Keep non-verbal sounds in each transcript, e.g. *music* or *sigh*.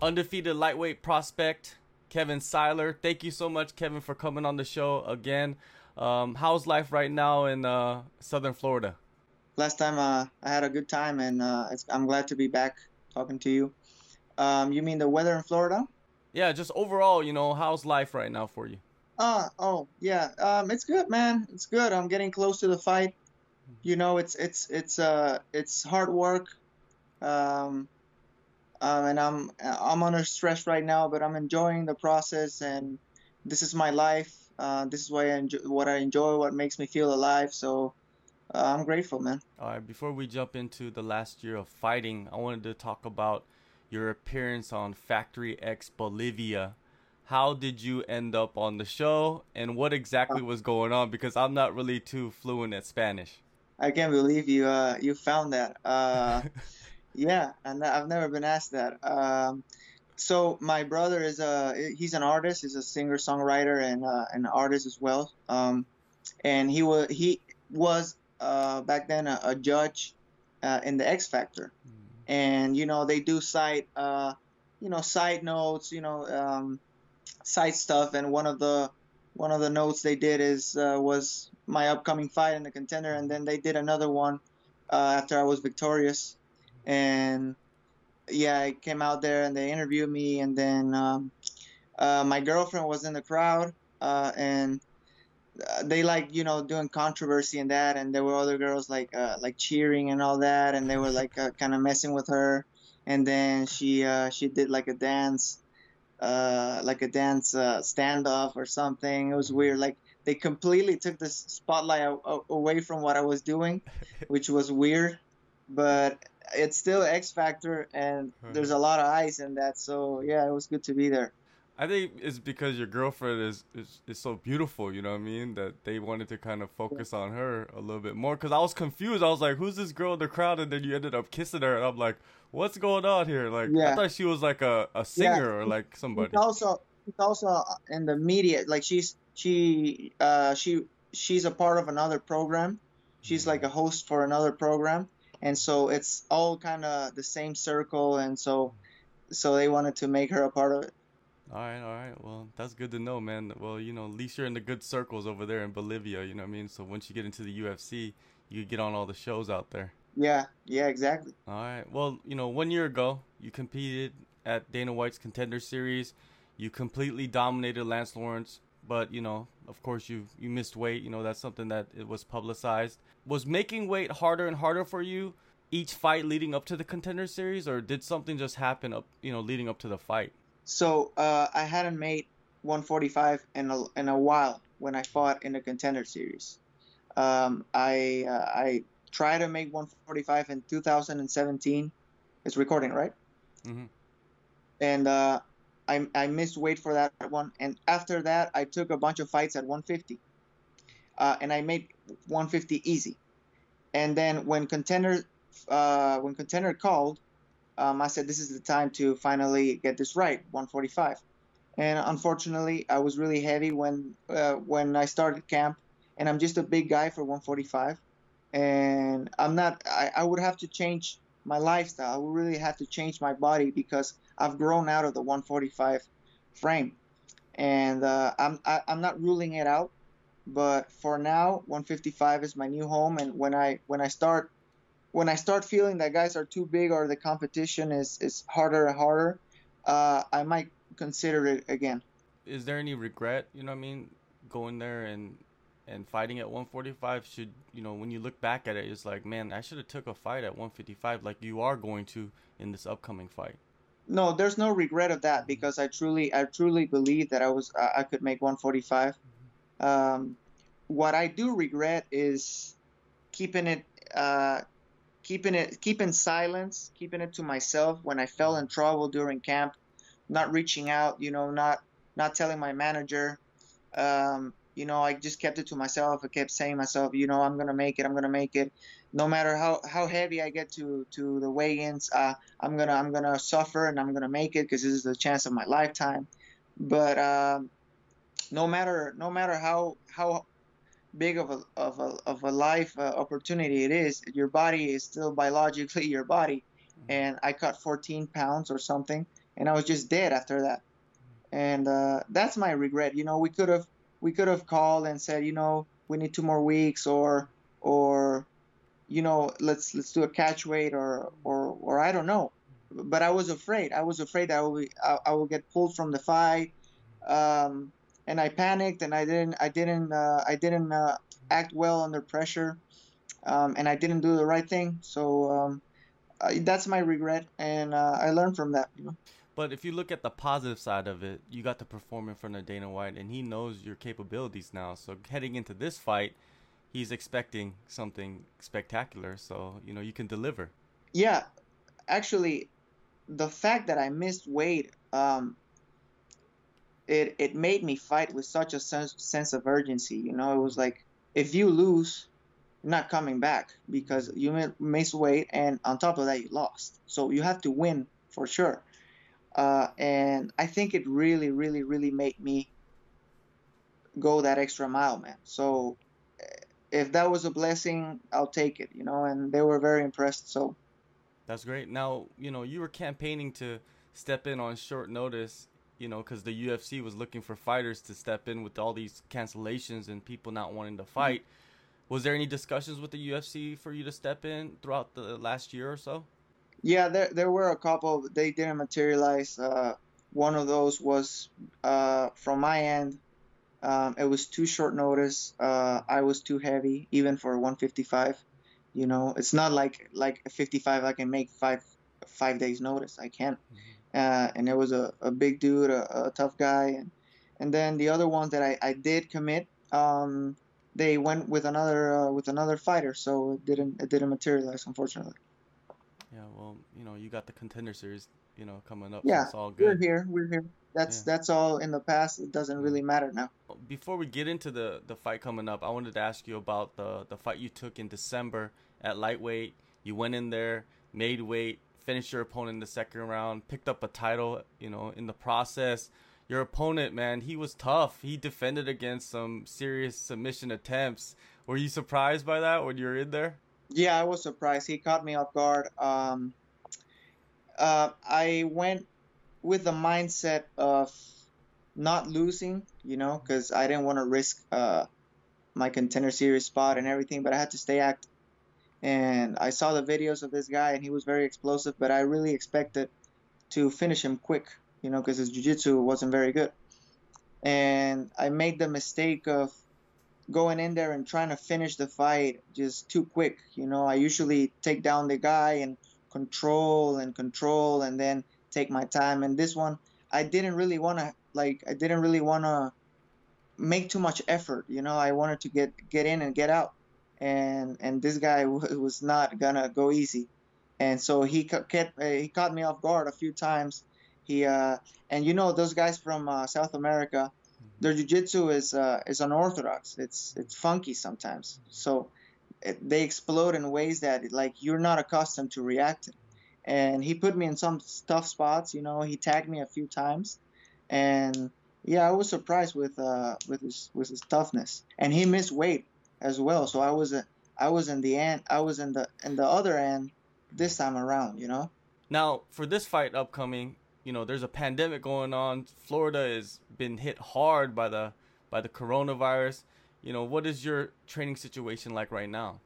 undefeated lightweight prospect Kevin Siler. Thank you so much, Kevin, for coming on the show again. Um, how's life right now in uh, Southern Florida? Last time uh, I had a good time, and uh, I'm glad to be back talking to you. Um, you mean the weather in Florida? Yeah, just overall, you know, how's life right now for you? Uh, oh, yeah. Um, it's good, man. It's good. I'm getting close to the fight. You know, it's it's it's uh it's hard work. Um, um, and I'm I'm under stress right now, but I'm enjoying the process, and this is my life. Uh, this is what I enjoy, what I enjoy, what makes me feel alive. So uh, I'm grateful, man. All right, before we jump into the last year of fighting, I wanted to talk about your appearance on Factor X Bolivia. How did you end up on the show, and what exactly was going on? Because I'm not really too fluent at Spanish. I can't believe you uh, you found that. *laughs* Yeah, and I've never been asked that. Um, so my brother is a he's an artist. He's a singer songwriter and uh, an artist as well. Um, and he was he was uh, back then a, a judge uh, in the X Factor. Mm. And you know they do cite uh, you know side notes, you know um, side stuff. And one of the one of the notes they did is uh, was my upcoming fight in the contender, and then they did another one uh, after I was victorious and yeah, I came out there and they interviewed me, and then um, uh, my girlfriend was in the crowd, uh, and uh, they like you know doing controversy and that, and there were other girls like uh, like cheering and all that, and they were like uh, kind of messing with her, and then she uh, she did like a dance, like a dance standoff or something. It was weird, like they completely took the spotlight away from what I was doing, *laughs* which was weird, but it's still X Factor, and hmm. there's a lot of ice in that. So yeah, it was good to be there. I think it's because your girlfriend is, is is so beautiful, you know what I mean? That they wanted to kind of focus on her a little bit more. Cause I was confused. I was like, "Who's this girl in the crowd?" And then you ended up kissing her, and I'm like, "What's going on here?" Like, yeah. I thought she was like a, a singer yeah. or like somebody. She's also, she's also in the media. Like she's she uh she she's a part of another program. She's like a host for another program and so it's all kind of the same circle and so so they wanted to make her a part of it. All right all right. Well that's good to know man. Well you know at least you're in the good circles over there in bolivia you know what i mean? So once you get into the ufc you get on all the shows out there. Yeah yeah exactly. All right. Well you know one year ago you competed at dana white's contender series. You completely dominated lance lawrence but you know, of course, you you missed weight. You know, that's something that it was publicized. Was making weight harder and harder for you each fight leading up to the contender series, or did something just happen up, you know, leading up to the fight? So uh, I hadn't made 145 in a in a while when I fought in the contender series. Um, I uh, I tried to make 145 in 2017. It's recording, right? Mm-hmm. And uh, I, I missed weight for that one. And after that, I took a bunch of fights at 150. Uh, and I made 150 easy. And then when contender uh, when contender called, um, I said this is the time to finally get this right, 145. And unfortunately, I was really heavy when uh, when I started camp, and I'm just a big guy for 145. And I'm not. I, I would have to change my lifestyle. I would really have to change my body because I've grown out of the 145 frame, and uh, I'm I, am i am not ruling it out. But for now, 155 is my new home, and when I when I start when I start feeling that guys are too big or the competition is is harder and harder, uh, I might consider it again. Is there any regret? You know what I mean? Going there and and fighting at 145 should you know when you look back at it it's like man i should have took a fight at 155 like you are going to in this upcoming fight no, there's no regret of that because I truly, I truly believe that I was, I could make 145. Um, what I do regret is keeping it, uh, keeping it, keeping silence, keeping it to myself when I fell in trouble during camp, not reaching out, you know, not, not telling my manager. Um, you know, I just kept it to myself. I kept saying myself, you know, I'm gonna make it. I'm gonna make it no matter how, how heavy I get to, to the weigh-ins, uh, I'm gonna I'm gonna suffer and I'm gonna make it because this is the chance of my lifetime. But um, no matter no matter how how big of a of a, of a life uh, opportunity it is, your body is still biologically your body. Mm-hmm. And I cut 14 pounds or something, and I was just dead after that. And uh, that's my regret. You know, we could have we could have called and said, you know, we need two more weeks, or or you know, let's let's do a catch weight, or or or I don't know. But I was afraid. I was afraid I will I, I will get pulled from the fight. Um, and I panicked, and I didn't I didn't uh, I didn't uh, act well under pressure, um, and I didn't do the right thing. So um, uh, that's my regret, and uh, I learned from that. You know. But if you look at the positive side of it, you got to perform in front of Dana White, and he knows your capabilities now. So heading into this fight, he's expecting something spectacular. So you know you can deliver. Yeah, actually, the fact that I missed weight, um, it it made me fight with such a sense sense of urgency. You know, it was like if you lose, you're not coming back because you missed weight, and on top of that, you lost. So you have to win for sure. Uh, and I think it really, really, really made me go that extra mile, man. So if that was a blessing, I'll take it, you know. And they were very impressed. So that's great. Now, you know, you were campaigning to step in on short notice you know, because the UFC was looking for fighters to step in with all these cancellations and people not wanting to fight. Mm-hmm. Was there any discussions with the UFC for you to step in throughout the last year or so? Yeah, there there were a couple. They didn't materialize. Uh, one of those was uh, from my end. Um, it was too short notice. Uh, I was too heavy, even for 155. You know, it's not like like a 55 I can make five five days notice. I can't. Mm-hmm uh, and it was a, a big dude, a, a, tough guy, and and then the other ones that I, I did commit, um, they went with another uh, with another fighter, so it didn't it didn't materialize, unfortunately. Yeah, well, you know, you got the contender series, you know, coming up. Yeah, so we're here, we're here. That's yeah. that's all in the past. It doesn't really matter now. Before we get into the the fight coming up, I wanted to ask you about the the fight you took in December at lightweight. You went in there, made weight, finished your opponent in the second round, picked up a title, you know, in the process. Your opponent, man, he was tough. He defended against some serious submission attempts. Were you surprised by that when you were in there? Yeah, I was surprised. He caught me off guard. Um, uh, I went with the mindset of not losing, you know, because I didn't want to risk uh, my contender series spot and everything, but I had to stay active and I saw the videos of this guy, and he was very explosive. But I really expected to finish him quick, you know, because his jiu-jitsu wasn't very good. And I made the mistake of going in there and trying to finish the fight just too quick. You know, I usually take down the guy and control and control, and then take my time. And this one, I didn't really want to like. I didn't really want to make too much effort. You know, I wanted to get get in and get out and and this guy *laughs* was not gonna go easy, and so he kept uh, he caught me off guard a few times. He uh, and you know those guys from uh, South America, mm-hmm. their jiu-jitsu is uh, is unorthodox. It's it's funky sometimes. So they explode in ways that like you're not accustomed to reacting. And he put me in some tough spots. You know, he tagged me a few times, and yeah, I was surprised with uh with his with his toughness. And he missed weight as well. So I was I was in the end I was in the in the other end this time around, you know. Now for this fight upcoming, you know, there's a pandemic going on. Florida has been hit hard by the by the coronavirus. You know, what is your training situation like right now?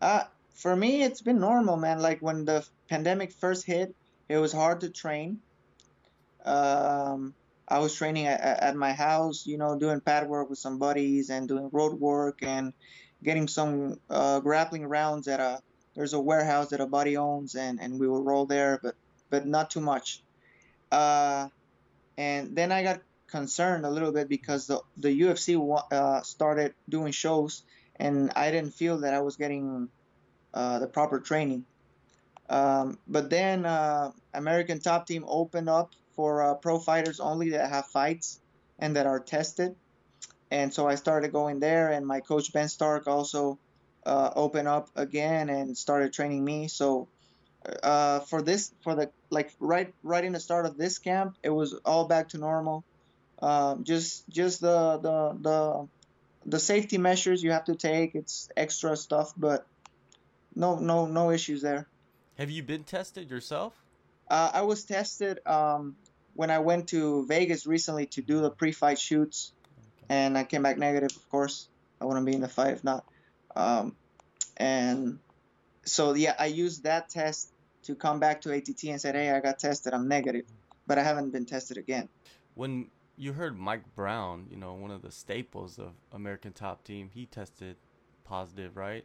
Uh, for me, it's been normal, man. Like when the pandemic first hit, it was hard to train. Um, I was training at, at my house, you know, doing pad work with some buddies and doing road work and getting some uh, grappling rounds at a there's a warehouse that a buddy owns and, and we will roll there, but but not too much. Uh, and then I got concerned a little bit because the the UFC uh, started doing shows and I didn't feel that I was getting uh, the proper training. Um, but then uh, American Top Team opened up for uh, pro fighters only that have fights and that are tested. And so I started going there, and my coach Ben Stark also uh, opened up again and started training me. So uh, for this, for the like right right in the start of this camp, it was all back to normal. Um, just just the the the the safety measures you have to take. It's extra stuff, but no no no issues there. Have you been tested yourself? Uh, I was tested um, when I went to Vegas recently to do the pre-fight shoots, and I came back negative, of course, I wouldn't be in the fight if not. Um, and so yeah, I used that test to come back to ATT and said, hey, I got tested, I'm negative, but I haven't been tested again. When you heard Mike Brown, you know, one of the staples of American Top Team, he tested positive, right?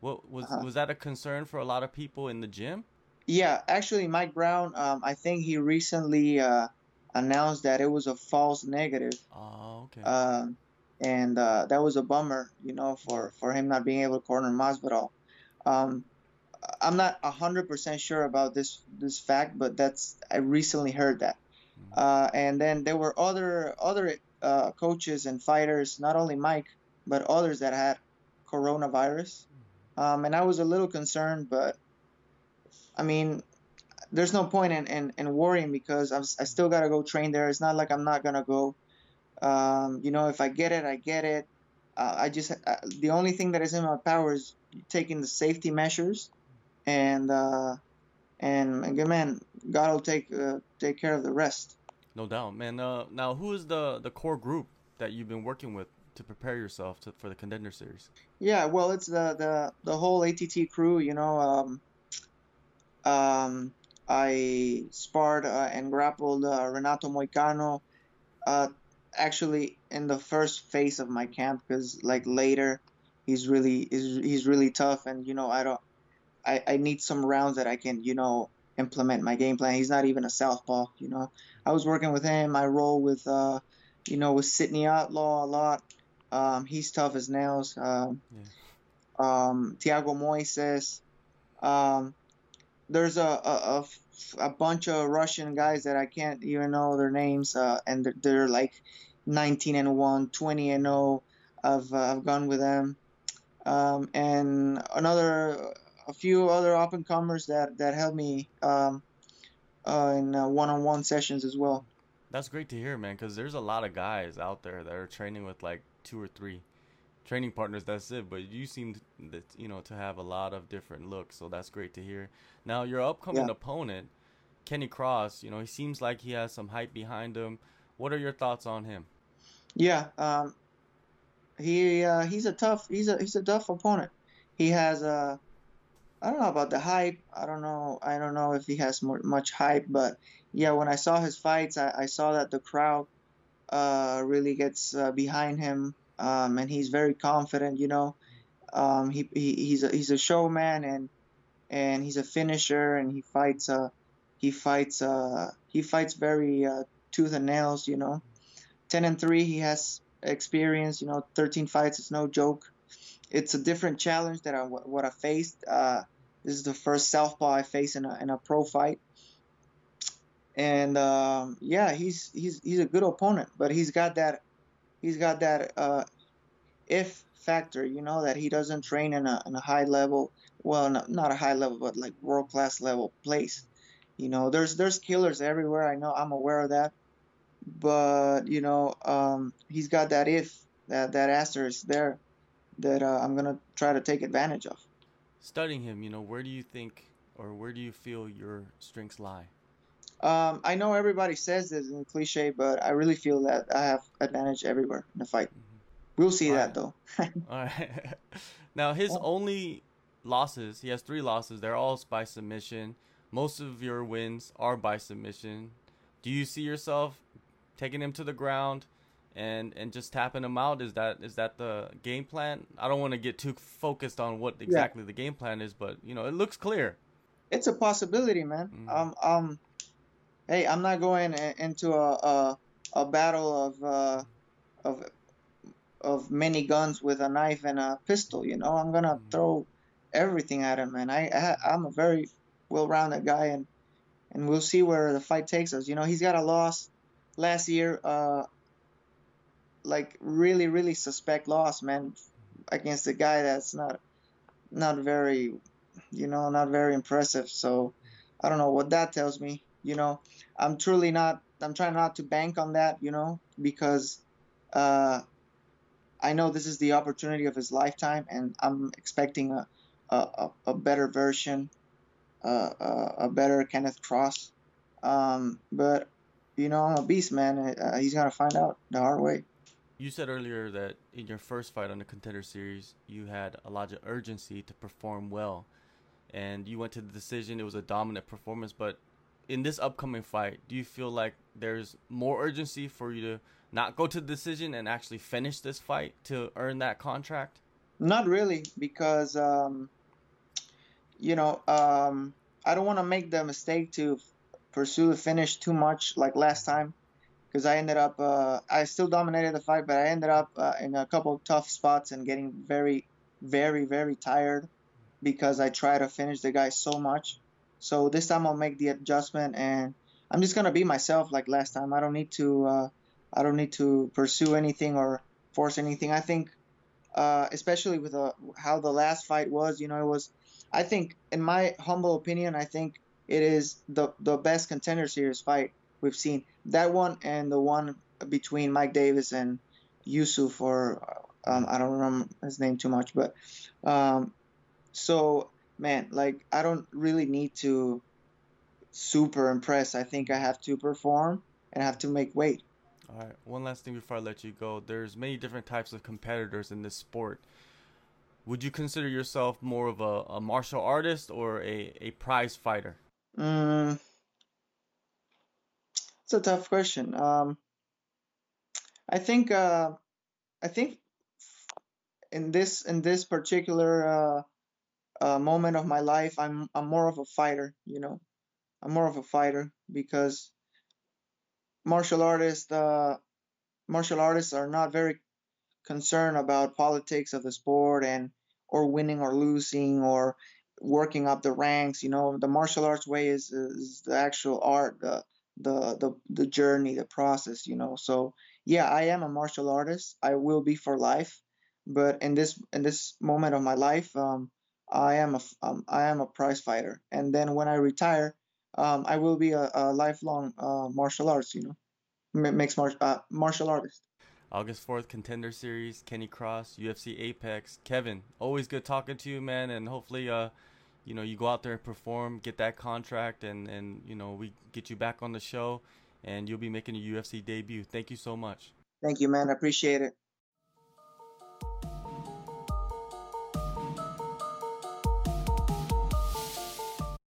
What was uh-huh. was that a concern for a lot of people in the gym? Yeah, actually, Mike Brown, um, I think he recently uh, announced that it was a false negative. Oh, okay. Um, and uh, that was a bummer, you know, for, for him not being able to corner Masvidal. Um, I'm not hundred percent sure about this this fact, but that's I recently heard that. Uh, and then there were other other uh, coaches and fighters, not only Mike, but others that had coronavirus. Um, and I was a little concerned, but I mean, there's no point in, in, in worrying because I'm, I still got to go train there. It's not like I'm not going to go. Um, you know, if I get it, I get it. Uh, I just, uh, the only thing that is in my power is taking the safety measures and, uh, and, good man, God will take, uh, take care of the rest. No doubt, man. Uh, now, who is the, the core group that you've been working with to prepare yourself to, for the contender series? Yeah, well, it's the, the, the whole ATT crew, you know, um, um, I sparred uh, and grappled uh, Renato Moicano uh, actually in the first phase of my camp because like later he's really he's, he's really tough and you know I don't I, I need some rounds that I can you know implement my game plan. He's not even a southpaw, you know. I was working with him. I roll with uh you know with Sidney Outlaw a lot. Um, he's tough as nails. Um, yeah. um, Thiago Moises. Um, there's a, a, a, bunch of Russian guys that I can't even know their names, uh, and they're, they're, like 19 and 1, 20 and 0. I've, uh, I've gone with them. Um, and another, a few other up and comers that, that helped me um, uh, in one on one sessions as well. That's great to hear, man, because there's a lot of guys out there that are training with like two or three training partners. That's it. But you seem that you know to have a lot of different looks, so that's great to hear. Now your upcoming yeah. opponent, Kenny Cross. You know he seems like he has some hype behind him. What are your thoughts on him? Yeah, um, he uh, he's a tough he's a he's a tough opponent. He has a uh, I don't know about the hype. I don't know. I don't know if he has more, much hype, but yeah, when I saw his fights, I, I saw that the crowd uh, really gets uh, behind him um, and he's very confident. You know, um, he, he he's a he's a showman and and he's a finisher and he fights uh he fights uh he fights very uh, tooth and nails. You know, ten and three he has experience. You know, thirteen fights is no joke. It's a different challenge that I what I faced. Uh, this is the first southpaw I face in a in a pro fight. And um, yeah, he's he's he's a good opponent, but he's got that he's got that uh, if factor, you know, that he doesn't train in a, in a high level, well, not, not a high level, but like world class level place. You know, there's there's killers everywhere. I know, I'm aware of that, but you know, um, he's got that if that that asterisk there that uh, I'm gonna try to take advantage of. Studying him, you know, where do you think or where do you feel your strengths lie? Um, I know everybody says this in cliche, but I really feel that I have advantage everywhere in the fight. Mm-hmm. We'll see All that right. though. *laughs* All right. *laughs* now his oh. only losses, he has three losses. They're all by submission. Most of your wins are by submission. Do you see yourself taking him to the ground and and just tapping them out? Is that is that the game plan? I don't want to get too focused on what exactly yeah. the game plan is, but you know it looks clear. It's a possibility, man. Mm-hmm. Um um hey, I'm not going into a a, a battle of uh, of of many guns with a knife and a pistol. You know, I'm gonna mm-hmm. throw everything at him, and I, I I'm a very well-rounded guy, and and we'll see where the fight takes us. You know, he's got a loss last year, uh, like really really suspect loss, man, against a guy that's not not very, you know, not very impressive. So I don't know what that tells me you know i'm truly not i'm trying not to bank on that you know because uh, i know this is the opportunity of his lifetime and i'm expecting a a, a better version uh, a better kenneth cross um, but you know, I'm a beast, man. Uh, he's gonna find out the hard way. You said earlier that in your first fight on the Contender Series, you had a lot of urgency to perform well, and you went to the decision. It was a dominant performance, but in this upcoming fight, do you feel like there's more urgency for you to not go to the decision and actually finish this fight to earn that contract? Not really, because um, you know um, I don't want to make the mistake to pursue the finish too much like last time, because I ended up uh, I still dominated the fight, but I ended up uh, in a couple tough spots and getting very, very, very tired because I tried to finish the guy so much. So this time I'll make the adjustment and I'm just gonna be myself like last time. I don't need to uh, I don't need to pursue anything or force anything. I think, uh, especially with uh, how the last fight was, you know, it was. I think, in my humble opinion, I think it is the the best contender series fight we've seen. That one and the one between Mike Davis and Yusuf, or um, I don't remember his name too much, but um, so man, like I don't really need to super impress. I think I have to perform and have to make weight. All right. One last thing before I let you go. There's many different types of competitors in this sport. Would you consider yourself more of a, a martial artist or a, a prize fighter? Mm, it's a tough question. Um, I think uh, I think in this in this particular uh, uh, moment of my life, I'm I'm more of a fighter. You know, I'm more of a fighter because martial artists uh, martial artists are not very concerned about politics of the sport and or winning or losing or working up the ranks you know the martial arts way is, is the actual art the the the journey the process you know? So yeah i am a martial artist. I will be for life. But in this in this moment of my life um, i am a um, i am a prize fighter. And then when i retire um, I will be a, a lifelong uh, martial arts, you know, mixed mar- uh, martial artist. August 4th, Contender Series, Kenny Cross, UFC Apex. Kevin, always good talking to you, man, and hopefully, uh, you know, you go out there and perform, get that contract, and, and you know, we get you back on the show, and you'll be making a UFC debut. Thank you so much. Thank you, man. I appreciate it.